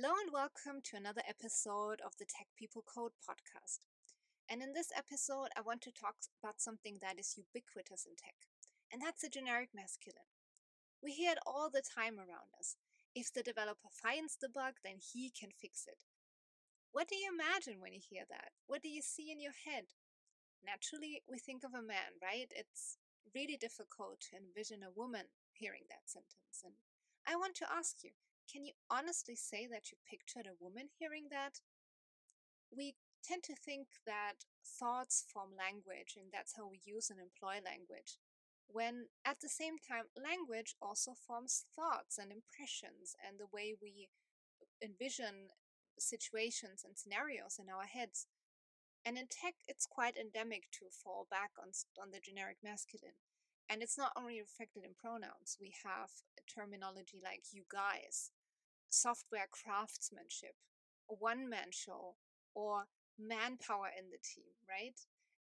Hello and welcome to another episode of the Tech People Code podcast. And in this episode, I want to talk about something that is ubiquitous in tech, and that's the generic masculine. We hear it all the time around us. If the developer finds the bug, then he can fix it. What do you imagine when you hear that? What do you see in your head? Naturally, we think of a man, right? It's really difficult to envision a woman hearing that sentence. And I want to ask you can you honestly say that you pictured a woman hearing that? We tend to think that thoughts form language and that's how we use and employ language. When at the same time, language also forms thoughts and impressions and the way we envision situations and scenarios in our heads. And in tech, it's quite endemic to fall back on, on the generic masculine. And it's not only reflected in pronouns, we have terminology like you guys, software craftsmanship, a one man show, or manpower in the team, right?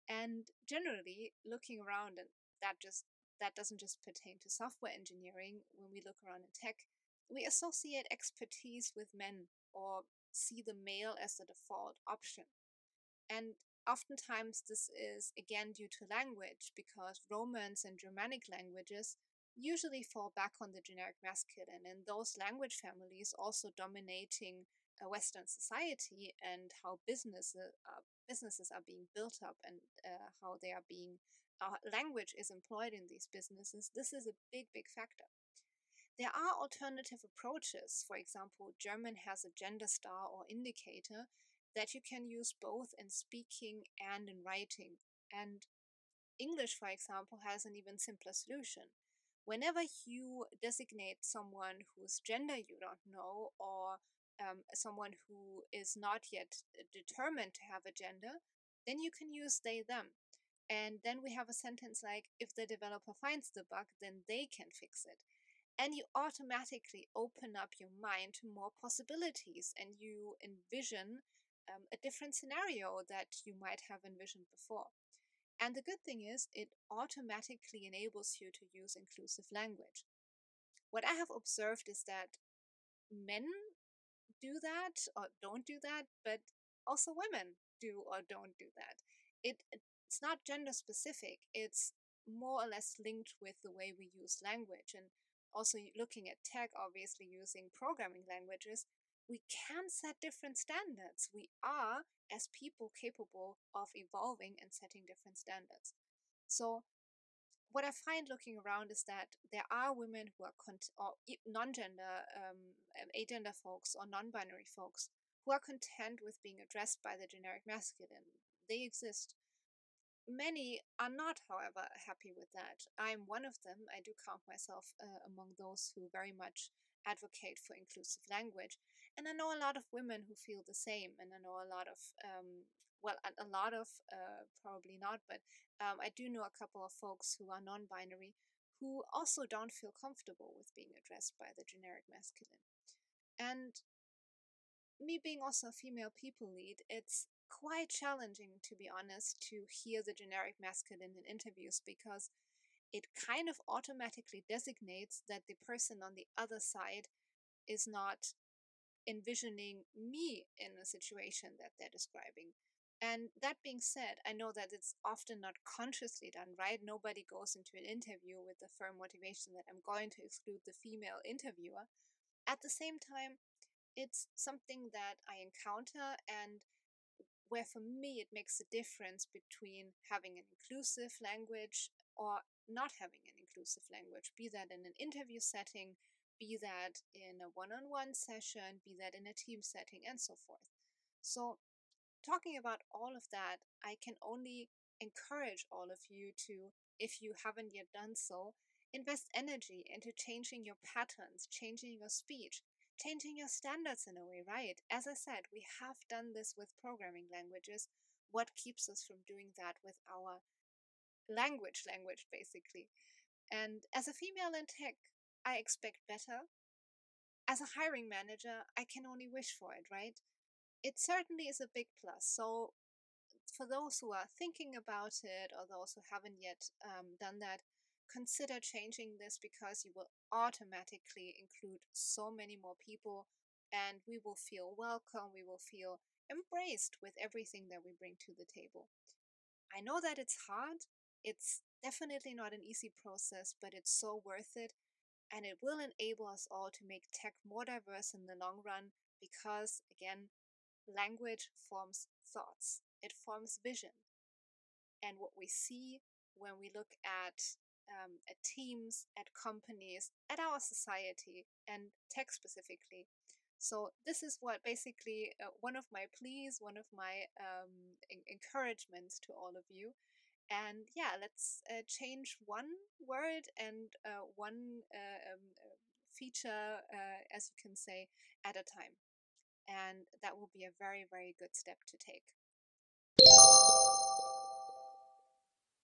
And generally, looking around, and that just that doesn't just pertain to software engineering. When we look around in tech, we associate expertise with men or see the male as the default option. And oftentimes, this is again due to language because Romance and Germanic languages usually fall back on the generic masculine, and those language families also dominating a Western society and how business uh, businesses are being built up and uh, how they are being uh, language is employed in these businesses. This is a big, big factor. There are alternative approaches. For example, German has a gender star or indicator that you can use both in speaking and in writing. And English, for example, has an even simpler solution whenever you designate someone whose gender you don't know or um, someone who is not yet determined to have a gender, then you can use they them. And then we have a sentence like, if the developer finds the bug, then they can fix it. And you automatically open up your mind to more possibilities and you envision um, a different scenario that you might have envisioned before. And the good thing is, it automatically enables you to use inclusive language. What I have observed is that men do that or don't do that, but also women do or don't do that. It it's not gender specific. It's more or less linked with the way we use language and also looking at tech obviously using programming languages we can set different standards. We are, as people, capable of evolving and setting different standards. So, what I find looking around is that there are women who are cont- or non-gender, um, um, agender folks or non-binary folks who are content with being addressed by the generic masculine. They exist. Many are not, however, happy with that. I'm one of them. I do count myself uh, among those who very much advocate for inclusive language. And I know a lot of women who feel the same, and I know a lot of, um, well, a, lot of, uh, probably not, but um, I do know a couple of folks who are non binary who also don't feel comfortable with being addressed by the generic masculine. And me being also a female people lead, it's quite challenging, to be honest, to hear the generic masculine in interviews because it kind of automatically designates that the person on the other side is not envisioning me in a situation that they're describing. And that being said, I know that it's often not consciously done, right? Nobody goes into an interview with the firm motivation that I'm going to exclude the female interviewer. At the same time, it's something that I encounter and where for me it makes a difference between having an inclusive language or not having an inclusive language, be that in an interview setting, be that in a one on one session, be that in a team setting, and so forth. So, talking about all of that, I can only encourage all of you to, if you haven't yet done so, invest energy into changing your patterns, changing your speech, changing your standards in a way, right? As I said, we have done this with programming languages. What keeps us from doing that with our language language basically. And as a female in tech i expect better. As a hiring manager i can only wish for it right? It certainly is a big plus. So for those who are thinking about it or those who haven't yet um, done that consider changing this because you will automatically include so many more people and we will feel welcome, we will feel embraced with everything that we bring to the table. I know that it's hard, it's definitely not an easy process, but it's so worth it. And it will enable us all to make tech more diverse in the long run because, again, language forms thoughts, it forms vision. And what we see when we look at um, at teams, at companies, at our society, and tech specifically. So this is what basically uh, one of my pleas, one of my um, encouragements to all of you and yeah, let's uh, change one word and uh, one uh, um, uh, feature, uh, as you can say, at a time. And that will be a very, very good step to take.